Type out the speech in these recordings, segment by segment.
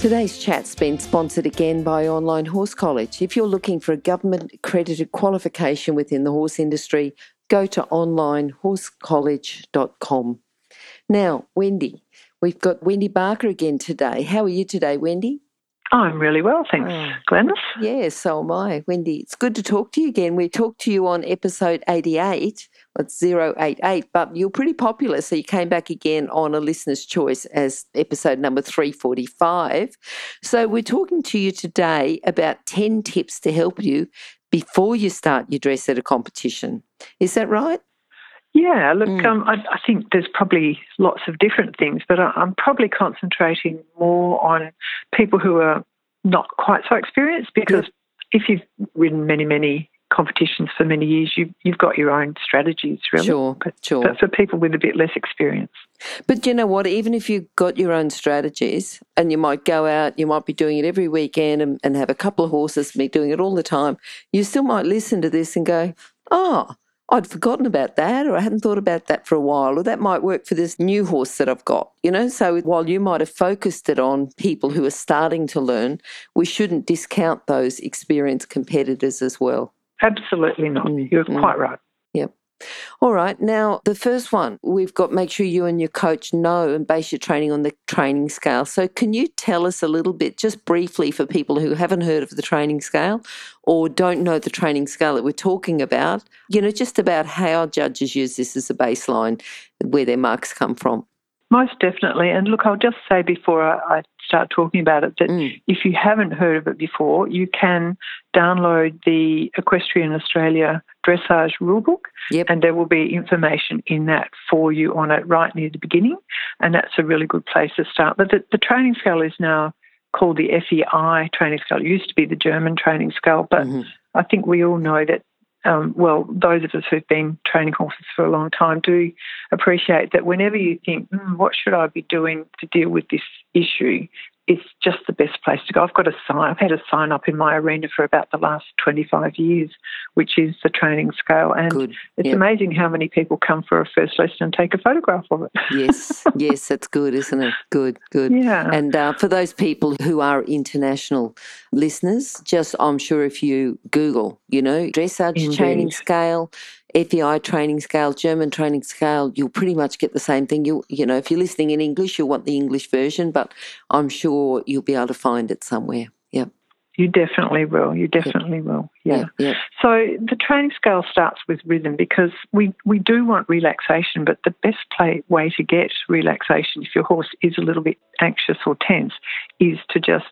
Today's chat's been sponsored again by Online Horse College. If you're looking for a government accredited qualification within the horse industry, go to onlinehorsecollege.com. Now, Wendy, we've got Wendy Barker again today. How are you today, Wendy? I'm really well, thanks, oh. Glenys. Yeah, so am I. Wendy, it's good to talk to you again. We talked to you on episode 88, it's 088, but you're pretty popular, so you came back again on a listener's choice as episode number 345. So we're talking to you today about 10 tips to help you before you start your dressage competition. Is that right? Yeah, look, mm. um, I, I, think there's probably lots of different things, but I, I'm probably concentrating more on people who are not quite so experienced because if you've ridden many, many competitions for many years, you've, you've got your own strategies, really. Sure, but, sure. But for people with a bit less experience. But you know what? Even if you've got your own strategies and you might go out, you might be doing it every weekend and, and have a couple of horses, be doing it all the time, you still might listen to this and go, oh, I'd forgotten about that, or I hadn't thought about that for a while, or that might work for this new horse that I've got. You know, so while you might have focused it on people who are starting to learn, we shouldn't discount those experienced competitors as well. Absolutely not. Mm, You're mm. quite right. Yep. All right. Now, the first one, we've got make sure you and your coach know and base your training on the training scale. So, can you tell us a little bit, just briefly, for people who haven't heard of the training scale or don't know the training scale that we're talking about, you know, just about how judges use this as a baseline, where their marks come from? Most definitely. And look, I'll just say before I, start talking about it that mm. if you haven't heard of it before, you can download the Equestrian Australia dressage rulebook, yep. and there will be information in that for you on it right near the beginning. And that's a really good place to start. But the, the training scale is now called the FEI training scale. It used to be the German training scale, but mm-hmm. I think we all know that um, well, those of us who've been training horses for a long time do appreciate that whenever you think, mm, what should I be doing to deal with this issue, it's just the best place to go. I've got a sign. I've had a sign up in my arena for about the last 25 years, which is the training scale. And Good. it's yep. amazing how many people come for a first lesson and take a photograph of it. yes, yes, that's good, isn't it? Good, good. Yeah. And uh, for those people who are international listeners, just I'm sure if you Google, you know, dressage Indeed. training scale, FEI training scale, German training scale, you'll pretty much get the same thing. You you know, if you're listening in English, you'll want the English version, but I'm sure you'll be able to find it somewhere. Yep. You definitely will. You definitely yep. will. Yeah. Yep. Yep. So the training scale starts with rhythm because we, we do want relaxation, but the best play, way to get relaxation if your horse is a little bit anxious or tense is to just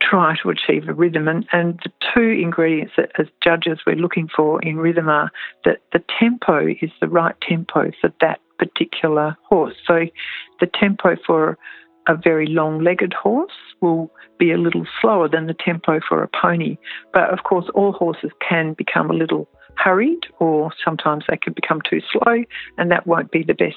try to achieve a rhythm. And, and the two ingredients that, as judges, we're looking for in rhythm are that the tempo is the right tempo for that particular horse. So the tempo for a very long legged horse will be a little slower than the tempo for a pony. But of course, all horses can become a little hurried or sometimes they can become too slow, and that won't be the best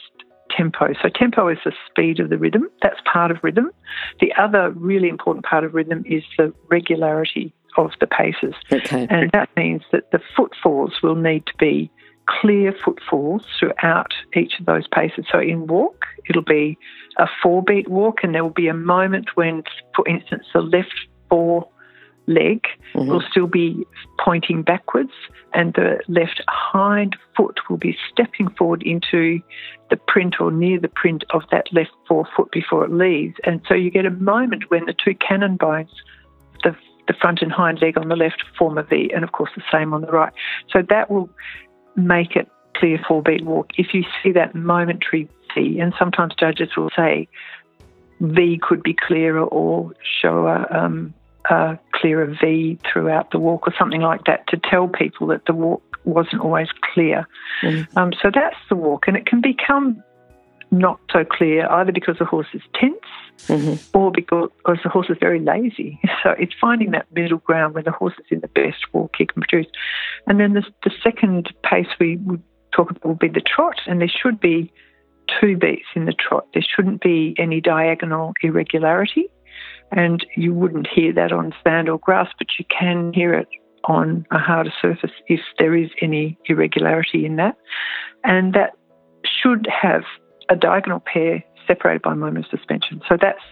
tempo. So, tempo is the speed of the rhythm, that's part of rhythm. The other really important part of rhythm is the regularity of the paces. Okay. And that means that the footfalls will need to be clear footfalls throughout each of those paces. So, in walk, it'll be a four beat walk, and there will be a moment when, for instance, the left four leg mm-hmm. will still be pointing backwards, and the left hind foot will be stepping forward into the print or near the print of that left forefoot before it leaves. And so you get a moment when the two cannon bones, the, the front and hind leg on the left, form a V, and of course the same on the right. So that will make it clear fore beat walk. If you see that momentary V, and sometimes judges will say, V could be clearer or show a, um, a clearer V throughout the walk or something like that to tell people that the walk wasn't always clear. Mm. Um, so that's the walk, and it can become not so clear either because the horse is tense mm-hmm. or because the horse is very lazy. So it's finding that middle ground where the horse is in the best walk he can produce. And then the, the second pace we would talk about will be the trot, and there should be two beats in the trot. There shouldn't be any diagonal irregularity, and you wouldn't hear that on sand or grass, but you can hear it on a harder surface if there is any irregularity in that. And that should have a diagonal pair separated by a moment of suspension. So that's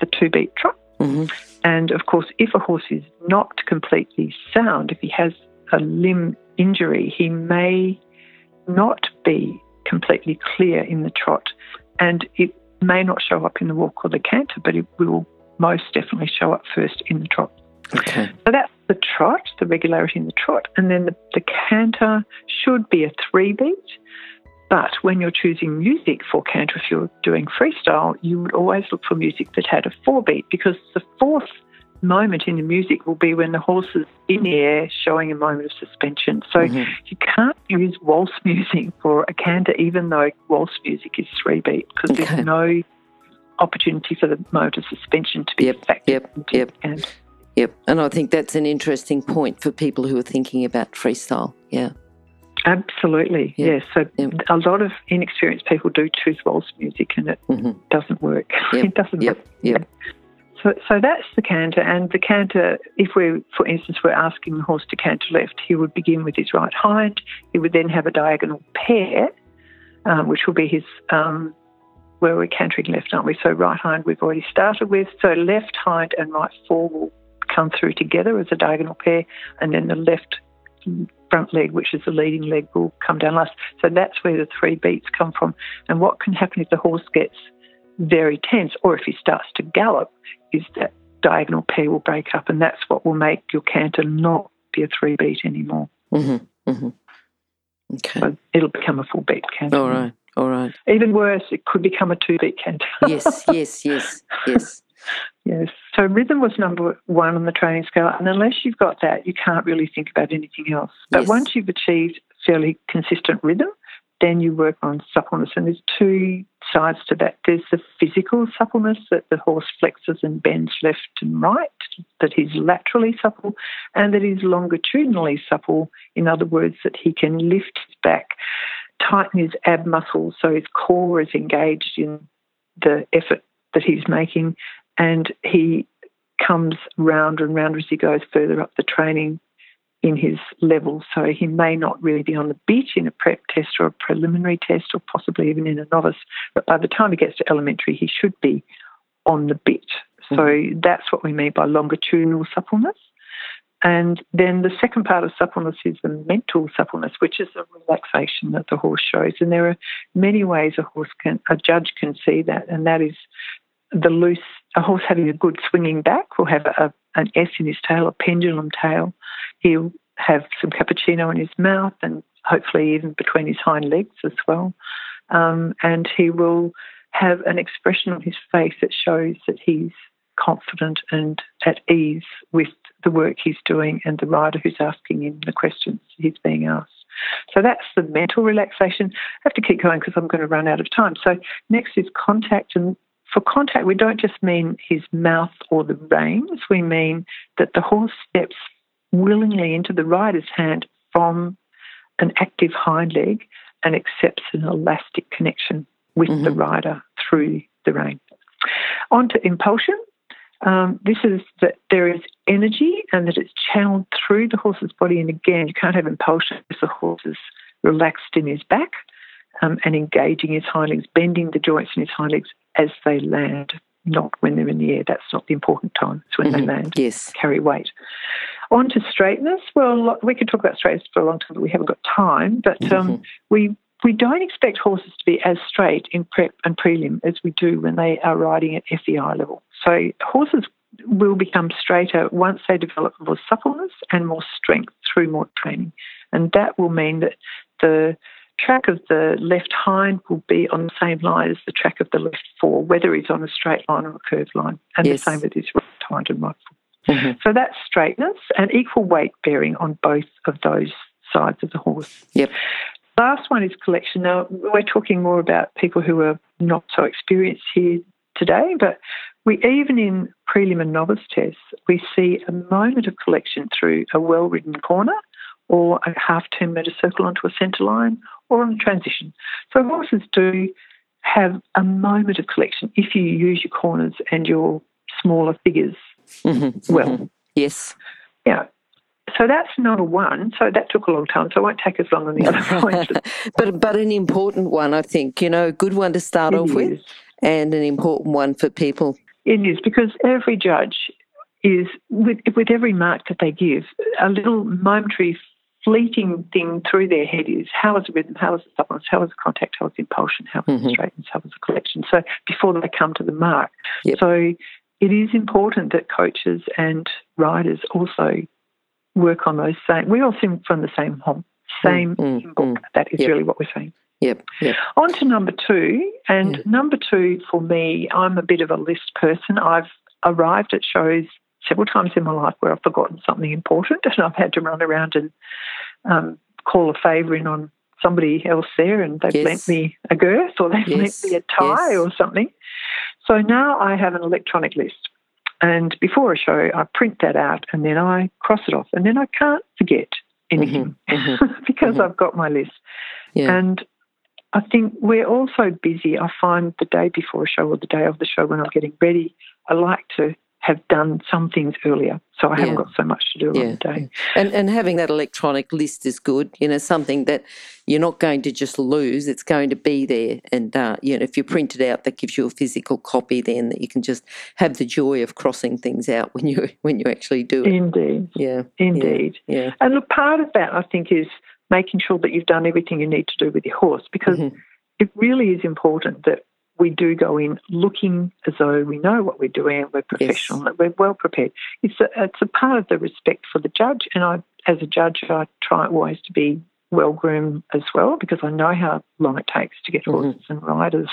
the two beat trot. Mm-hmm. And of course, if a horse is not completely sound, if he has a limb injury, he may not be completely clear in the trot. And it may not show up in the walk or the canter, but it will most definitely show up first in the trot. Okay. So that's the trot, the regularity in the trot. And then the, the canter should be a three beat. But when you're choosing music for canter, if you're doing freestyle, you would always look for music that had a four beat because the fourth moment in the music will be when the horse is in the air showing a moment of suspension. So mm-hmm. you can't use waltz music for a canter, even though waltz music is three beat, because okay. there's no opportunity for the moment of suspension to be yep, Yep, yep. Yep. And I think that's an interesting point for people who are thinking about freestyle. Yeah. Absolutely, yep. yes. So yep. a lot of inexperienced people do choose waltz music, and it mm-hmm. doesn't work. Yep. it doesn't yep. work. Yep. So, so that's the canter. And the canter, if we, for instance, were asking the horse to canter left, he would begin with his right hind. He would then have a diagonal pair, um, which will be his, um, where we're cantering left, aren't we? So right hind we've already started with. So left hind and right fore will come through together as a diagonal pair, and then the left front leg, which is the leading leg, will come down last. So that's where the three beats come from. And what can happen if the horse gets very tense, or if he starts to gallop, is that diagonal pair will break up, and that's what will make your canter not be a three beat anymore. Mm-hmm, mm-hmm. Okay. So it'll become a full beat canter. All right, all right. Even worse, it could become a two beat canter. yes, yes, yes, yes. Yes. So rhythm was number one on the training scale, and unless you've got that, you can't really think about anything else. But yes. once you've achieved fairly consistent rhythm, then you work on suppleness. And there's two sides to that. There's the physical suppleness that the horse flexes and bends left and right, that he's laterally supple, and that he's longitudinally supple. In other words, that he can lift his back, tighten his ab muscles so his core is engaged in the effort that he's making, and he comes round and round as he goes further up the training in his level. So he may not really be on the bit in a prep test or a preliminary test or possibly even in a novice. But by the time he gets to elementary, he should be on the bit. Mm-hmm. So that's what we mean by longitudinal suppleness. And then the second part of suppleness is the mental suppleness, which is the relaxation that the horse shows. And there are many ways a horse can, a judge can see that, and that is the loose, a horse having a good swinging back will have a, an S in his tail, a pendulum tail. He'll have some cappuccino in his mouth and hopefully even between his hind legs as well. Um, and he will have an expression on his face that shows that he's confident and at ease with the work he's doing and the rider who's asking him the questions he's being asked. So that's the mental relaxation. I have to keep going because I'm going to run out of time. So next is contact, and for contact, we don't just mean his mouth or the reins, we mean that the horse steps willingly into the rider's hand from an active hind leg and accepts an elastic connection with mm-hmm. the rider through the rein. On to impulsion. Um, this is that there is energy and that it's channeled through the horse's body. And again, you can't have impulsion if the horse is relaxed in his back um, and engaging his hind legs, bending the joints in his hind legs as they land, not when they're in the air. That's not the important time. It's when mm-hmm. they land. Yes. Carry weight. On to straightness. Well, we could talk about straightness for a long time, but we haven't got time. But um, mm-hmm. we we don't expect horses to be as straight in prep and prelim as we do when they are riding at FEI level. So horses will become straighter once they develop more suppleness and more strength through more training. And that will mean that the track of the left hind will be on the same line as the track of the left fore, whether he's on a straight line or a curved line, and yes. the same with his right hind and right fore. Mm-hmm. So that's straightness and equal weight bearing on both of those sides of the horse. Yep. Last one is collection. Now, we're talking more about people who are not so experienced here today, but we even in prelim and novice tests, we see a moment of collection through a well ridden corner or a half turn meter circle onto a centre line or on a transition. So horses do have a moment of collection if you use your corners and your smaller figures mm-hmm, well. Mm-hmm. Yes. Yeah. So that's number one. So that took a long time, so it won't take as long on the other points. but but an important one, I think. You know, a good one to start it off is. with, and an important one for people. It is because every judge is with with every mark that they give, a little momentary fleeting thing through their head is how is the rhythm, how is the suppleness, how is the contact, how is the impulsion, how is mm-hmm. the straightness, how is the collection. So before they come to the mark. Yep. So it is important that coaches and riders also work on those same. We all sing from the same home, same mm, mm, book. Mm. That is yep. really what we're saying. Yep. yep. On to number two, and yeah. number two for me, I'm a bit of a list person. I've arrived at shows several times in my life where I've forgotten something important, and I've had to run around and um, call a favour in on somebody else there, and they've yes. lent me a girth or they've yes. lent me a tie yes. or something. So now I have an electronic list. And before a show, I print that out and then I cross it off. And then I can't forget anything mm-hmm. mm-hmm. because mm-hmm. I've got my list. Yeah. And I think we're all so busy. I find the day before a show or the day of the show when I'm getting ready, I like to have done some things earlier. So I haven't got so much to do yeah. on the day. And and having that electronic list is good. You know, something that you're not going to just lose. It's going to be there. And uh, you know, if you print it out, that gives you a physical copy. Then that you can just have the joy of crossing things out when you when you actually do it. Indeed. Yeah. Indeed. Yeah. yeah. And look, part of that I think is making sure that you've done everything you need to do with your horse because. Mm-hmm. It really is important that we do go in looking as though we know what we're doing and we're professional, yes. we're well prepared. It's a, it's a part of the respect for the judge, and I, as a judge, I try always to be well groomed as well because I know how long it takes to get mm-hmm. horses and riders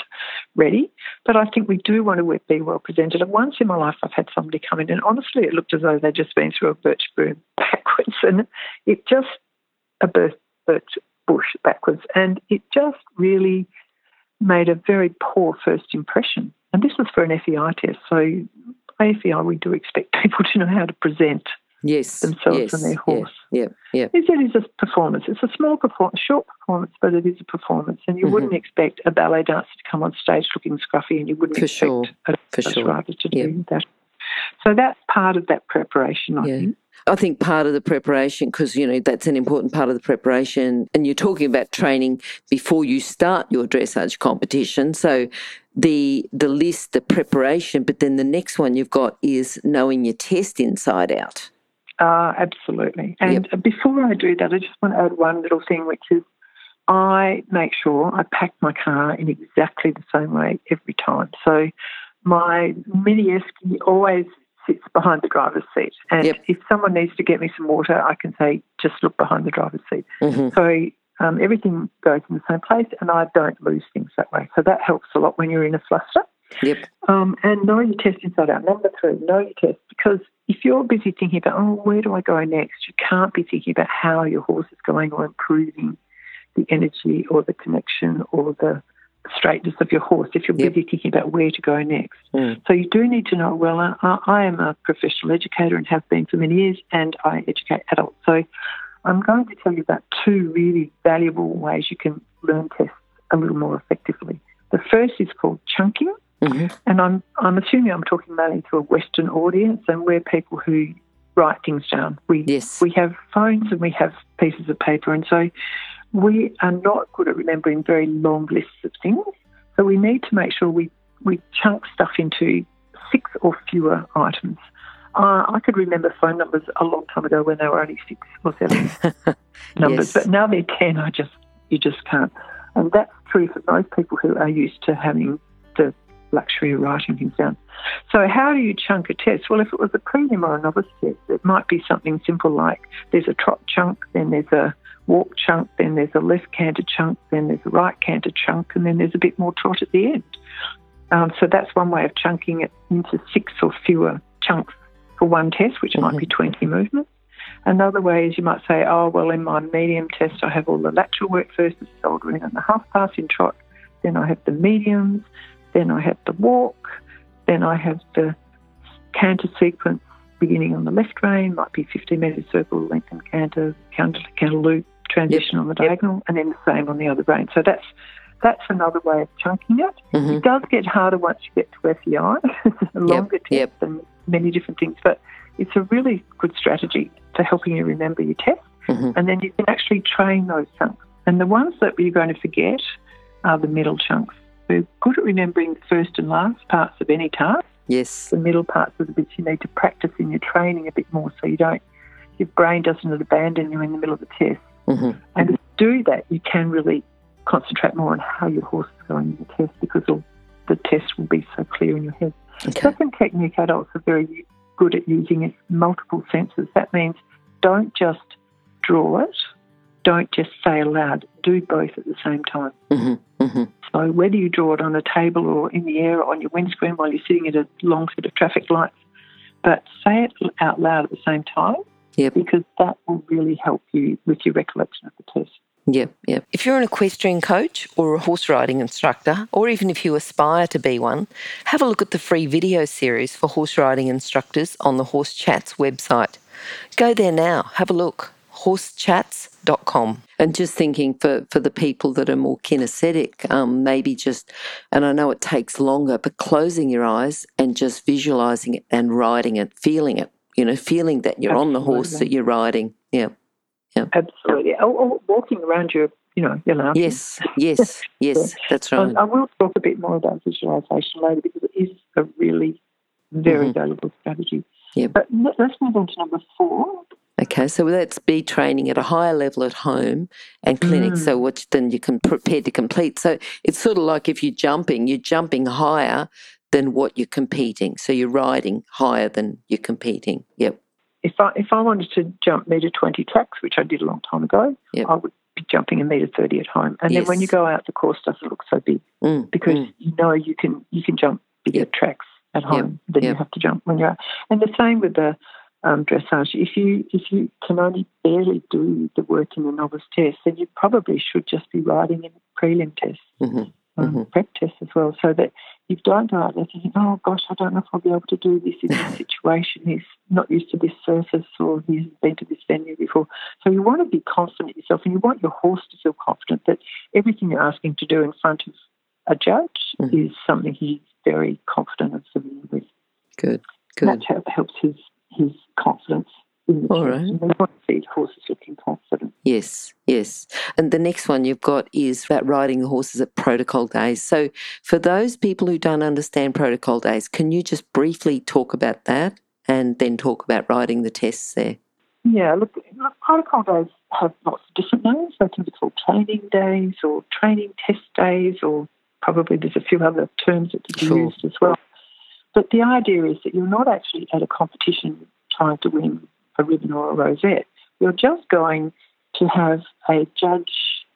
ready. But I think we do want to be well presented. And once in my life, I've had somebody come in, and honestly, it looked as though they'd just been through a birch broom backwards, and it just a birch, birch bush backwards, and it just really made a very poor first impression. And this was for an FEI test. So, FEI, we do expect people to know how to present yes, themselves yes, and their horse. Yeah, yeah. It is a performance. It's a small performance, short performance, but it is a performance. And you mm-hmm. wouldn't expect a ballet dancer to come on stage looking scruffy, and you wouldn't for expect sure. a, for sure. to do that. So that's part of that preparation, I yeah. think. I think part of the preparation, because, you know, that's an important part of the preparation. And you're talking about training before you start your dressage competition. So the the list, the preparation, but then the next one you've got is knowing your test inside out. Uh, absolutely. And yep. before I do that, I just want to add one little thing, which is I make sure I pack my car in exactly the same way every time. So my mini esky always sits behind the driver's seat. And yep. if someone needs to get me some water, I can say, just look behind the driver's seat. Mm-hmm. So um, everything goes in the same place and I don't lose things that way. So that helps a lot when you're in a fluster. Yep. Um, and know your test inside out. Number three, know your test. Because if you're busy thinking about, oh, where do I go next? You can't be thinking about how your horse is going or improving the energy or the connection or the straightness of your horse if you're yep. busy thinking about where to go next. Mm. So you do need to know, well, I, I am a professional educator and have been for many years, and I educate adults. So I'm going to tell you about two really valuable ways you can learn tests a little more effectively. The first is called chunking, mm-hmm. and I'm, I'm assuming I'm talking mainly to a Western audience, and we're people who write things down. We yes. we have phones and we have pieces of paper, and so we are not good at remembering very long lists of things. So we need to make sure we, we chunk stuff into six or fewer items. Uh, I could remember phone numbers a long time ago when they were only six or seven numbers, yes. but now they're ten. I just you just can't, and that's true for most people who are used to having the luxury of writing things down. So, how do you chunk a test? Well, if it was a prelim or a novice test, it might be something simple like there's a trot chunk, then there's a walk chunk, then there's a left canter chunk, then there's a right canter chunk, and then there's a bit more trot at the end. Um, so that's one way of chunking it into six or fewer chunks for one test, which mm-hmm. might be mm-hmm. 20 movements. Another way is you might say, oh, well, in my medium test, I have all the lateral work first, the shoulder-in and the half pass in trot. Then I have the mediums. Then I have the walk. Then I have the canter sequence beginning on the left rein, might be 15 metre circle, lengthen canter, counter, to counter loop, transition yep. on the diagonal, yep. and then the same on the other brain. So that's that's another way of chunking it. Mm-hmm. It does get harder once you get to FEI. it's a longer yep. test and many different things, but it's a really good strategy for helping you remember your test. Mm-hmm. And then you can actually train those chunks. And the ones that you're going to forget are the middle chunks. We're good at remembering the first and last parts of any task. Yes. The middle parts are the bits you need to practice in your training a bit more so you don't, your brain doesn't abandon you in the middle of the test. Mm-hmm. And to do that, you can really concentrate more on how your horse is going in the test because all the test will be so clear in your head. Okay. Second technique, adults are very good at using is multiple senses. That means don't just draw it, don't just say it aloud, do both at the same time. Mm-hmm. Mm-hmm. So whether you draw it on a table or in the air or on your windscreen while you're sitting at a long set of traffic lights, but say it out loud at the same time yep. because that will really help you with your recollection of the test. Yep, yep. If you're an equestrian coach or a horse riding instructor, or even if you aspire to be one, have a look at the free video series for horse riding instructors on the Horse Chats website. Go there now, have a look. Horsechats.com. And just thinking for, for the people that are more kinesthetic, um, maybe just, and I know it takes longer, but closing your eyes and just visualizing it and riding it, feeling it, you know, feeling that you're Absolutely. on the horse that you're riding. Yeah. Yeah. Absolutely. Or, or walking around your, you know, your lounge. Yes, yes, yes, that's right. I, I will talk a bit more about visualization later because it is a really very mm-hmm. valuable strategy. Yeah. But let's move on to number four. Okay, so that's be training at a higher level at home and clinic, mm. so which then you can prepare to complete. So it's sort of like if you're jumping, you're jumping higher than what you're competing. So you're riding higher than you're competing. Yep if I if I wanted to jump meter twenty tracks, which I did a long time ago, yep. I would be jumping a meter thirty at home. And yes. then when you go out, the course doesn't look so big mm, because mm. you know you can you can jump bigger yep. tracks at home yep. than you have to jump when you're out. And the same with the um, dressage. If you if you can only barely do the work in the novice test, then you probably should just be riding in prelim tests. Mm-hmm um, mm-hmm. prep test as well, so that you don't go out there thinking, oh gosh, I don't know if I'll be able to do this in this situation. He's not used to this surface or he's been to this venue before. So you want to be confident yourself and you want your horse to feel confident that everything you're asking to do in front of a judge mm-hmm. is something he's very confident and familiar with. Good, good. And that helps his, his confidence all right. We want to see horses looking confident. Yes, yes. And the next one you've got is about riding the horses at protocol days. So, for those people who don't understand protocol days, can you just briefly talk about that and then talk about riding the tests there? Yeah, look, look protocol days have lots of different names. They can be called training days or training test days, or probably there's a few other terms that can be sure. used as well. But the idea is that you're not actually at a competition trying to win a ribbon or a rosette. You're just going to have a judge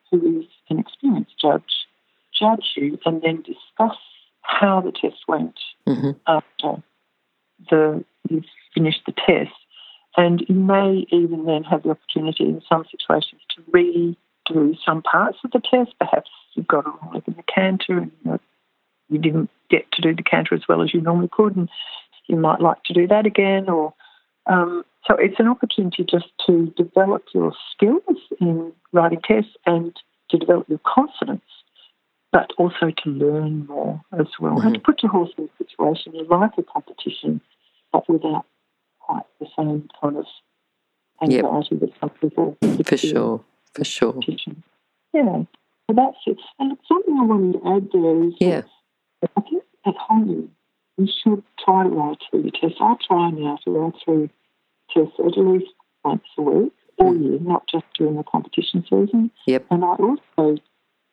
who is an experienced judge judge you and then discuss how the test went mm-hmm. after the you've finished the test. And you may even then have the opportunity in some situations to redo some parts of the test. Perhaps you've got a wrong in the canter and you, know, you didn't get to do the canter as well as you normally could, and you might like to do that again, or um, so it's an opportunity just to develop your skills in writing tests and to develop your confidence, but also to learn more as well. Mm-hmm. And to put your horse in a situation you like a competition, but without quite the same kind of anxiety yep. that some people for sure, for sure. Yeah, so that's it. And something I wanted to add there is yeah. I think at home you should try to write through the test. I try now to write through tests at least once a week all year, not just during the competition season. Yep. And I also,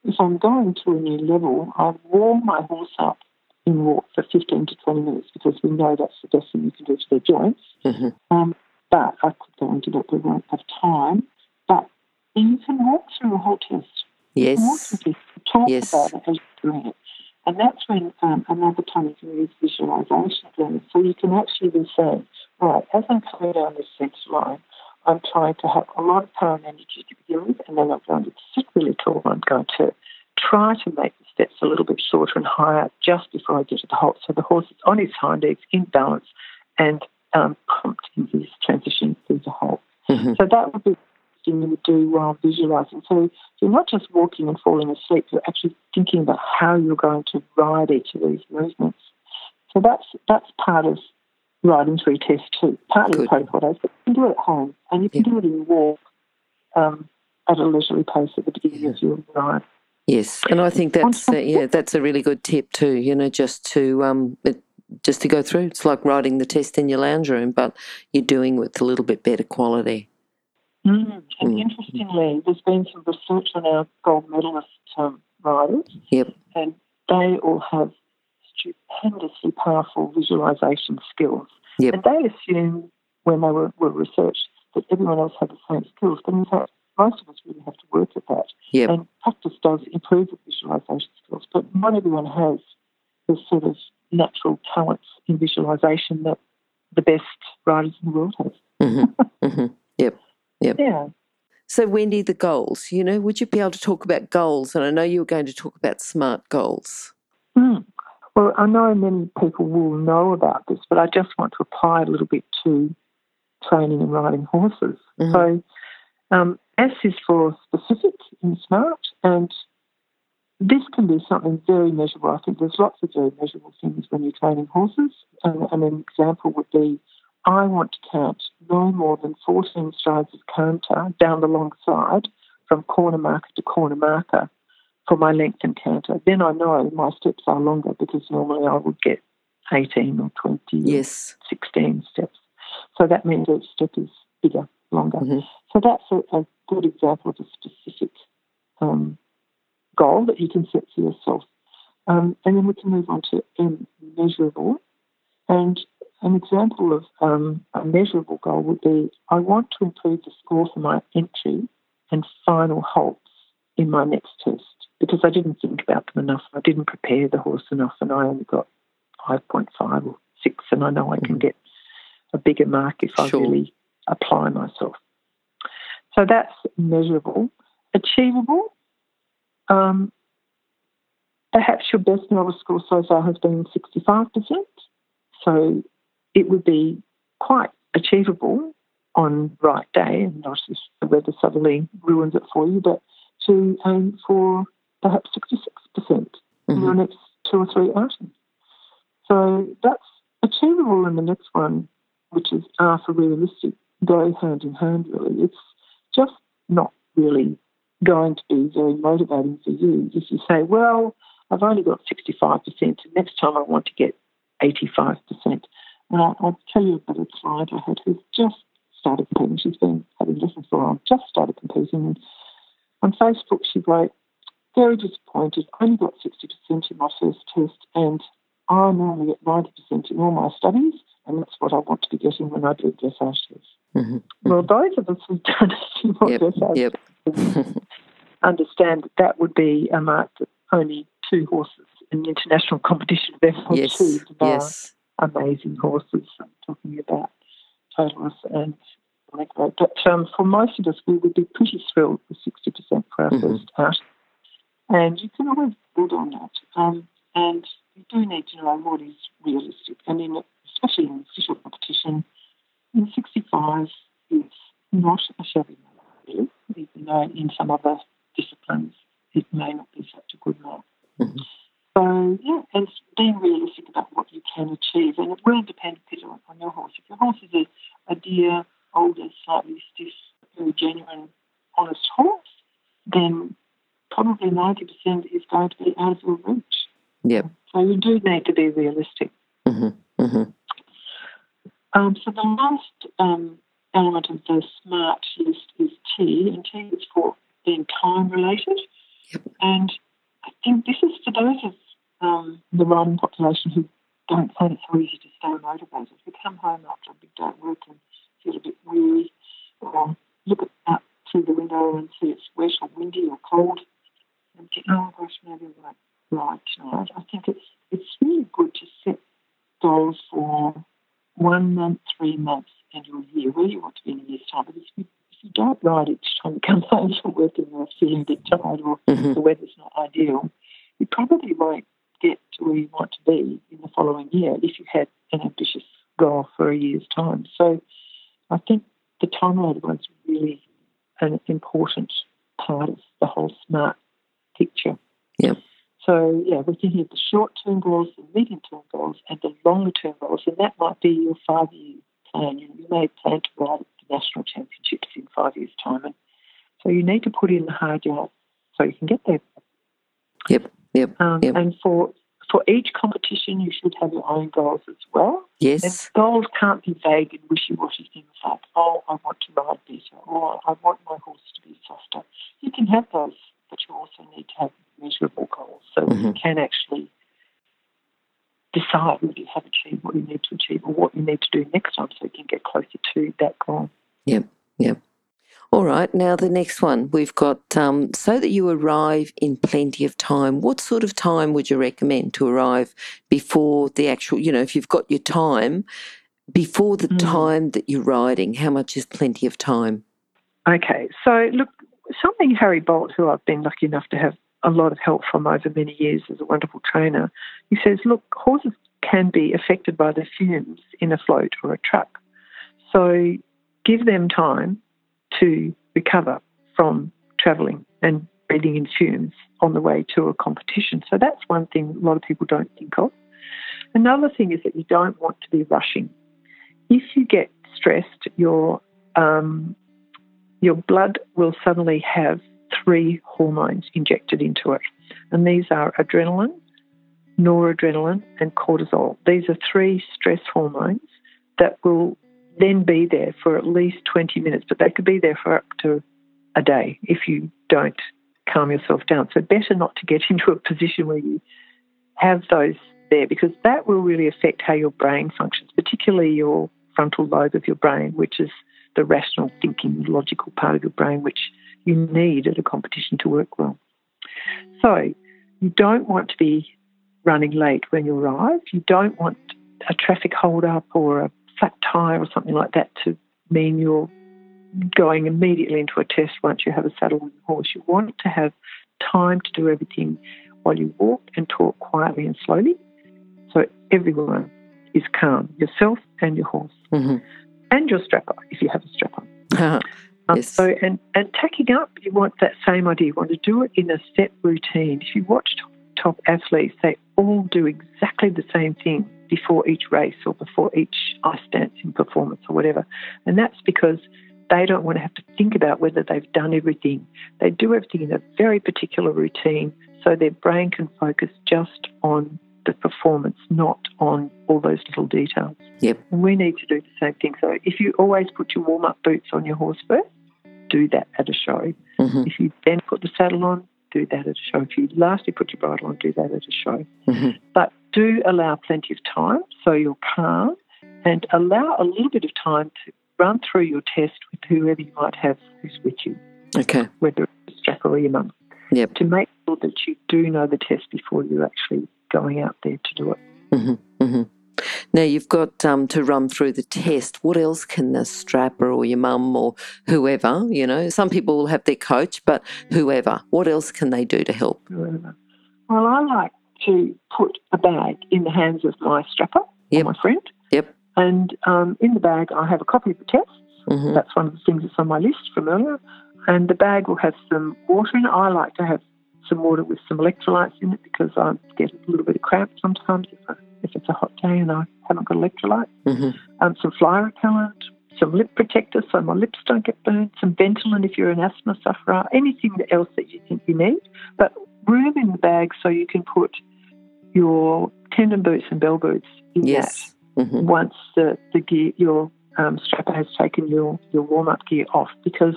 if I'm going to a new level, I warm my horse up in walk for 15 to 20 minutes because we know that's the best thing you can do to their joints. Mm-hmm. Um, but I could go into that, we won't have time. But you can walk through a whole test. Yes. You can talk yes. about it as you're doing it. And that's when um, another time you can use visualization again. So you can actually be saying, right, as I'm coming down this centre line, I'm trying to have a lot of power and energy to begin with, and then I'm going to sit really tall. I'm going to try to make the steps a little bit shorter and higher just before I get to the halt. So the horse is on his hind legs in balance and um, pumped in his transition through the halt. Mm-hmm. So that would be you would do while visualizing. So you're not just walking and falling asleep, you're actually thinking about how you're going to ride each of these movements. So that's that's part of riding through test too, partly Good. photos, but you can do it at home and you can yeah. do it in walk um, at a leisurely pace at the beginning yeah. of your ride. Yes, and I think that's uh, yeah, that's a really good tip too. You know, just to um, it, just to go through. It's like riding the test in your lounge room, but you're doing it with a little bit better quality. Mm. And mm. interestingly, there's been some research on our gold medalist um, riders. Yep. And they all have stupendously powerful visualization skills. Yep. And they assume when they were, were researched that everyone else had the same skills. But in fact, most of us really have to work at that. Yep. And practice does improve the visualization skills, but not everyone has the sort of natural talents in visualization that the best riders in the world have. Mm-hmm. mm-hmm. Yep. Yep. Yeah. So, Wendy, the goals, you know, would you be able to talk about goals? And I know you were going to talk about SMART goals. Mm. Well, I know many people will know about this, but I just want to apply a little bit to training and riding horses. Mm-hmm. So, um, S is for specific in SMART, and this can be something very measurable. I think there's lots of very measurable things when you're training horses. And, and an example would be I want to count no more than 14 strides of canter down the long side from corner marker to corner marker for my length and canter. Then I know my steps are longer because normally I would get 18 or 20 yes. or 16 steps. So that means each step is bigger, longer. Mm-hmm. So that's a, a, good example of a specific um, goal that you can set for yourself. Um, and then we can move on to M, measurable. And an example of um, a measurable goal would be I want to improve the score for my entry and final halts in my next test because I didn't think about them enough. I didn't prepare the horse enough, and I only got 5.5 or 6, and I know I can get a bigger mark if sure. I really apply myself. So that's measurable. Achievable. Um, perhaps your best novice score so far has been 65%. So it would be quite achievable on right day, and not if the weather suddenly ruins it for you, but to aim for perhaps 66% mm-hmm. in your next two or three outings. So that's achievable in the next one, which is R for realistic, go hand in hand really. It's just not really going to be very motivating for you if you say, well, I've only got 65%, and next time I want to get 85%. And I'll, I'll tell you about a client I had who's just started competing. She's been having lessons for a while, just started competing. And on Facebook, she wrote, very disappointed. I only got 60% in my first test, and I normally get 90% in all my studies, and that's what I want to be getting when I do dressage tests. Mm-hmm. Well, those of us who've done a few more yep. dressage yep. understand that that would be a mark that only two horses in international competition have ever yes. achieved. Yes amazing horses. I'm talking about Totilas and Monaco. But um, for most of us, we would be pretty thrilled with 60% for our mm-hmm. first. And you can always build on that. Um, and you do need to know what is realistic. And in, especially in official competition, in 65 is not a shabby number, really, even though in some other disciplines it may not be such a good mark. Mm-hmm. So, yeah, and being realistic about what you can achieve. And it will depend, Peter, on, on your horse. If your horse is a, a dear, older, slightly stiff, very genuine, honest horse, then probably 90% is going to be out of your reach. Yep. So you do need to be realistic. Mm-hmm. Mm-hmm. Um, so the last um, element of the SMART list is T, and T is for being time related. Yep. And I think this is for those of um, the riding population who don't find it so easy to stay motivated. We come home after a big day at work and feel a bit weary, or look out through the window and see it's wet or windy or cold, and think, oh gosh, maybe I won't ride tonight. I think it's it's really good to set goals for one month, three months, and your year, where you want to be in a year's time. But if you, you don't ride each time you come home from work and you're feeling a bit tired or mm-hmm. the weather's not ideal, you probably won't get to where you want to be in the following year if you had an ambitious goal for a year's time. So I think the time load one's really an important part of the whole smart picture. Yep. So, yeah, we're thinking of the short term goals, the medium term goals, and the longer term goals. And that might be your five year plan. You, know, you may plan to ride national championships in five years' time. And so you need to put in the hard yards so you can get there. Yep, yep, um, yep. And for for each competition, you should have your own goals as well. Yes. And goals can't be vague and wishy washy things like, oh, I want to ride better, or I want my horse to be softer. You can have those, but you also need to have measurable goals so mm-hmm. you can actually decide whether you have achieved what you need to achieve or what you need to do next time so you can get closer to that goal. Yep, yep. All right, now the next one we've got um, so that you arrive in plenty of time. What sort of time would you recommend to arrive before the actual, you know, if you've got your time, before the mm. time that you're riding, how much is plenty of time? Okay, so look, something Harry Boldt, who I've been lucky enough to have a lot of help from over many years as a wonderful trainer, he says, look, horses can be affected by the fumes in a float or a truck. So give them time to recover from travelling and breathing in fumes on the way to a competition. So that's one thing a lot of people don't think of. Another thing is that you don't want to be rushing. If you get stressed, your um, your blood will suddenly have three hormones injected into it. And these are adrenaline, noradrenaline, and cortisol. These are three stress hormones that will then be there for at least 20 minutes, but they could be there for up to a day if you don't calm yourself down. So, better not to get into a position where you have those there because that will really affect how your brain functions, particularly your frontal lobe of your brain, which is the rational thinking, logical part of your brain, which you need at a competition to work well. So you don't want to be running late when you arrive. You don't want a traffic hold up or a flat tyre or something like that to mean you're going immediately into a test once you have a saddle on the horse. You want to have time to do everything while you walk and talk quietly and slowly so everyone is calm, yourself and your horse. Mm-hmm. And your strapper, if you have a strapper. Uh-huh. Um, yes. So, and, and tacking up, you want that same idea. You want to do it in a set routine. If you watch top, top athletes, they all do exactly the same thing before each race or before each ice dancing performance or whatever. And that's because they don't want to have to think about whether they've done everything. They do everything in a very particular routine so their brain can focus just on the performance, not on all those little details. Yep. We need to do the same thing. So if you always put your warm up boots on your horse first, do that at a show. Mm-hmm. If you then put the saddle on, do that at a show. If you lastly put your bridle on, do that at a show. Mm-hmm. But do allow plenty of time so you're calm and allow a little bit of time to run through your test with whoever you might have who's with you. Okay. Whether it's Jack or your mum. Yep. To make sure that you do know the test before you're actually going out there to do it. Mm-hmm. Mm-hmm. Now you've got um, to run through the test. What else can the strapper or your mum or whoever, you know, some people will have their coach, but whoever, what else can they do to help? Whoever. Well, I like to put a bag in the hands of my strapper yep. my friend. Yep. And um, in the bag, I have a copy of the test. Mm-hmm. That's one of the things that's on my list from earlier. And the bag will have some water in it. I like to have some water with some electrolytes in it because I get a little bit of cramp sometimes if I if it's a hot day and I haven't got electrolytes. Mm-hmm. Um, some fly repellent, some lip protector so my lips don't get burned, some Ventolin if you're an asthma sufferer, anything else that you think you need. But room in the bag so you can put your tendon boots and bell boots in yes. that mm-hmm. once the, the gear, your um, strapper has taken your, your warm up gear off because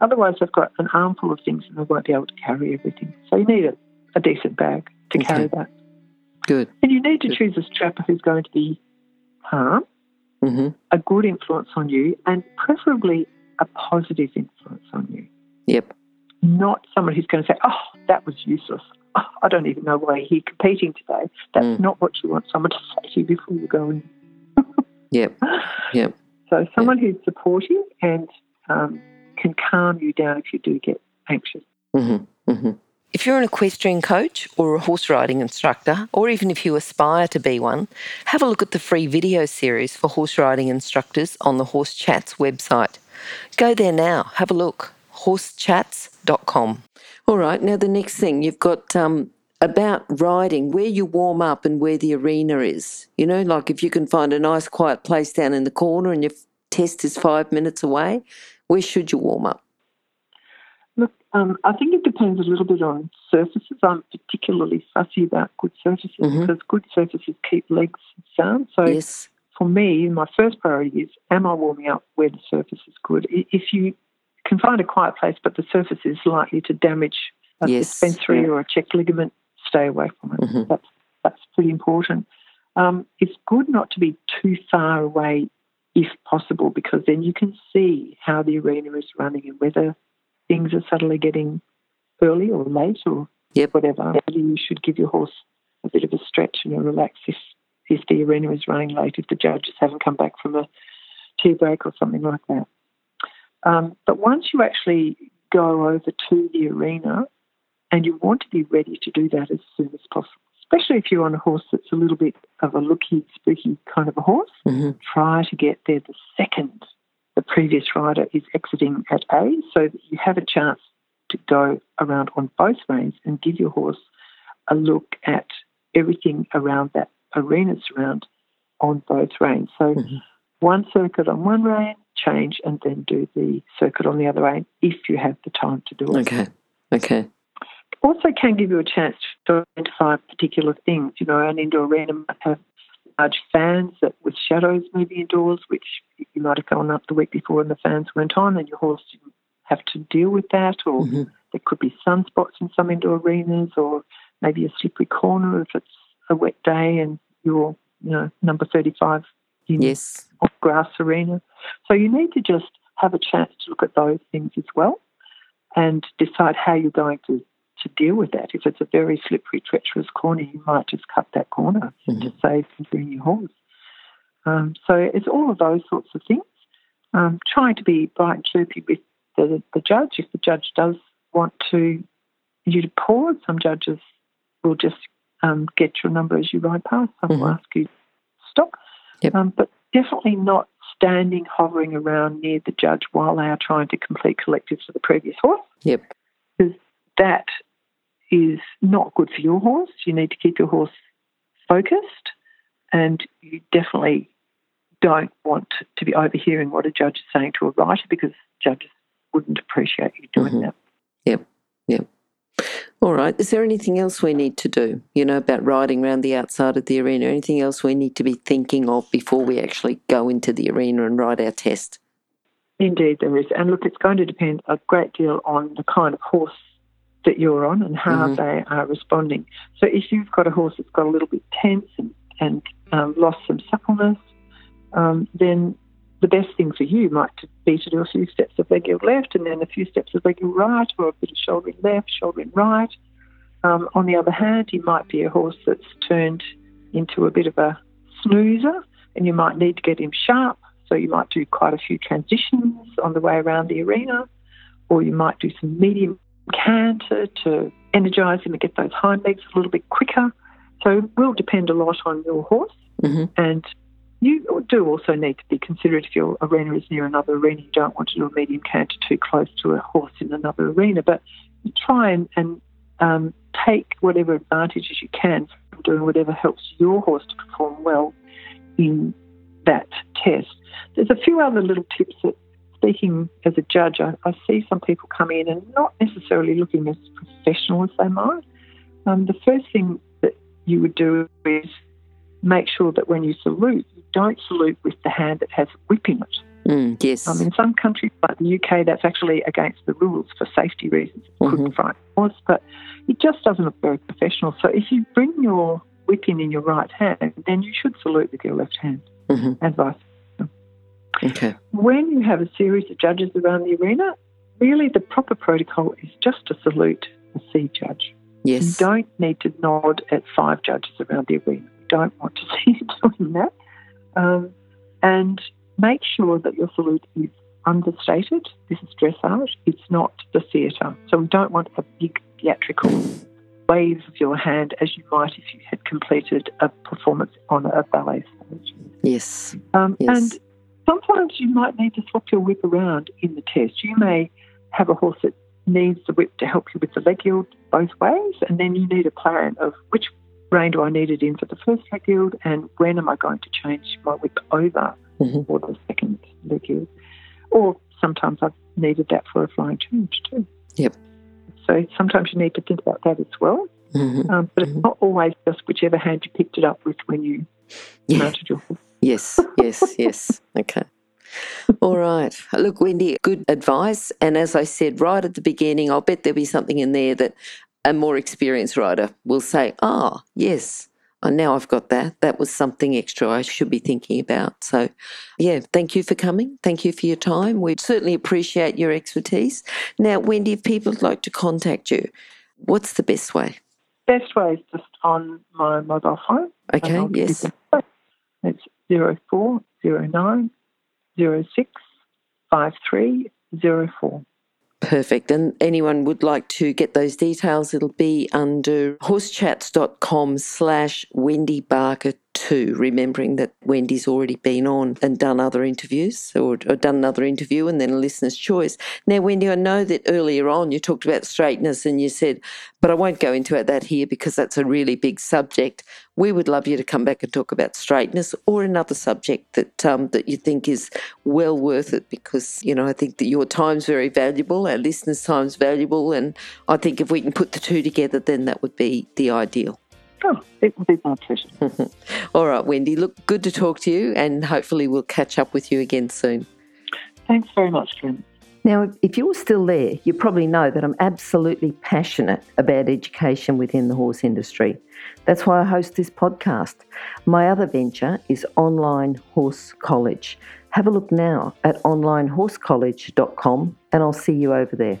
otherwise I've got an armful of things and I won't be able to carry everything. So you need a, a decent bag to okay. carry that. Good. And you need to good. choose a strapper who's going to be calm, mm-hmm. a good influence on you, and preferably a positive influence on you. Yep. Not someone who's going to say, oh, that was useless. Oh, I don't even know why he's competing today. That's mm. not what you want someone to say to you before you go in. yep. Yep. So someone yeah. who's supportive and um, can calm you down if you do get anxious. Mm-hmm. Mm-hmm. If you're an equestrian coach or a horse riding instructor, or even if you aspire to be one, have a look at the free video series for horse riding instructors on the Horse Chats website. Go there now, have a look. horsechats.com. All right, now the next thing you've got um, about riding, where you warm up and where the arena is. You know, like if you can find a nice quiet place down in the corner and your test is five minutes away, where should you warm up? Um, I think it depends a little bit on surfaces. I'm particularly fussy about good surfaces mm-hmm. because good surfaces keep legs sound. So yes. for me, my first priority is am I warming up where the surface is good? If you can find a quiet place but the surface is likely to damage a yes. suspensory or a check ligament, stay away from it. Mm-hmm. That's that's pretty important. Um, it's good not to be too far away if possible, because then you can see how the arena is running and whether things are suddenly getting early or late or yep. whatever. Whether you should give your horse a bit of a stretch and a relax if, if the arena is running late, if the judges haven't come back from a tea break or something like that. Um, but once you actually go over to the arena, and you want to be ready to do that as soon as possible. Especially if you're on a horse that's a little bit of a looky, spooky kind of a horse, mm-hmm. try to get there the second previous rider is exiting at A so that you have a chance to go around on both reins and give your horse a look at everything around that arena surround on both reins. So mm-hmm. one circuit on one rein, change, and then do the circuit on the other rein if you have the time to do it. Okay. Okay also can give you a chance to identify particular things. You know, an indoor arena might have large fans that with shadows moving indoors, which you might have gone up the week before and the fans weren't on and your horse didn't have to deal with that, or mm-hmm. there could be sunspots in some indoor arenas, or maybe a slippery corner if it's a wet day and you're, you know, number 35 in yes. grass arena. So you need to just have a chance to look at those things as well and decide how you're going to to deal with that. If it's a very slippery, treacherous corner, you might just cut that corner mm-hmm. to save injuring your horse. Um, so it's all of those sorts of things. Um, trying to be bright and chirpy with the, the judge. If the judge does want to you to pause, some judges will just um, get your number as you ride past. Some mm-hmm. will ask you to stop. Yep. Um, but definitely not standing, hovering around near the judge while they are trying to complete collectives for the previous horse. Yep. Because that is not good for your horse. You need to keep your horse focused, and you definitely don't want to be overhearing what a judge is saying to a rider because judges wouldn't appreciate you doing mm-hmm. that. Yep, yep. All right. Is there anything else we need to do, you know, about riding around the outside of the arena? Anything else we need to be thinking of before we actually go into the arena and ride our test? Indeed, there is. And look, it's going to depend a great deal on the kind of horse that you're on and how mm-hmm. they are responding. So if you've got a horse that's got a little bit tense and, and um, lost some suppleness, um, then the best thing for you might be to do a few steps of leg left and then a few steps of leg right or a bit of shoulder-in left, shoulder-in right. Um, on the other hand, you might be a horse that's turned into a bit of a snoozer and you might need to get him sharp. So you might do quite a few transitions on the way around the arena or you might do some medium canter to energise him and get those hind legs a little bit quicker. So it will depend a lot on your horse. Mm-hmm. And you do also need to be considerate if your arena is near another arena. You don't want to do a medium canter too close to a horse in another arena, but try and, and um, take whatever advantages you can from doing whatever helps your horse to perform well in that test. There's a few other little tips that speaking as a judge, I, I, see some people come in and not necessarily looking as professional as they might. Um, the first thing that you would do is make sure that when you salute, don't salute with the hand that has a whip in it. Mm, yes. Um, in some countries like the UK, that's actually against the rules for safety reasons. It mm-hmm. could frighten horse, but it just doesn't look very professional. So if you bring your whip in in your right hand, then you should salute with your left hand mm-hmm. and vice versa. Okay. When you have a series of judges around the arena, really the proper protocol is just to salute the C judge. Yes. You don't need to nod at five judges around the arena. You don't want to see you doing that. Um, and make sure that your salute is understated. This is dressage. It's not the theatre. So we don't want a big theatrical wave of your hand as you might if you had completed a performance on a ballet stage. Yes. Um, yes. And sometimes you might need to swap your whip around in the test. You may have a horse that needs the whip to help you with the leg yield both ways, and then you need a plan of which rein do I need it in for the first leg yield and when am I going to change my whip over mm-hmm. for the second leg yield. Or sometimes I've needed that for a flying change too. Yep. So sometimes you need to think about that as well. Mm-hmm. Um, but it's mm-hmm. not always just whichever hand you picked it up with when you yeah. mounted your horse. Yes, yes, yes. Okay. All right. Look, Wendy, good advice. And as I said right at the beginning, I'll bet there'll be something in there that a more experienced rider will say, ah, oh, yes, oh, now I've got that. That was something extra I should be thinking about. So, yeah, thank you for coming. Thank you for your time. We certainly appreciate your expertise. Now, Wendy, if people would like to contact you, what's the best way? Best way is just on my mobile phone. Okay, yes. It's 0409 06 5304. Perfect. And anyone would like to get those details, it'll be under horsechats.com slash Wendy Barker 2, remembering that Wendy's already been on and done other interviews or, or, done another interview and then a listener's choice. Now, Wendy, I know that earlier on you talked about straightness and you said, but I won't go into that here because that's a really big subject. We would love you to come back and talk about straightness or another subject that um, that you think is well worth it because you know I think that your time's very valuable, our listeners' time's valuable, and I think if we can put the two together, then that would be the ideal. Oh, it would be my pleasure. All right, Wendy. Look, good to talk to you, and hopefully we'll catch up with you again soon. Thanks very much, Kim. Now, if you're still there, you probably know that I'm absolutely passionate about education within the horse industry. That's why I host this podcast. My other venture is Online Horse College. Have a look now at onlinehorsecollege.com and I'll see you over there.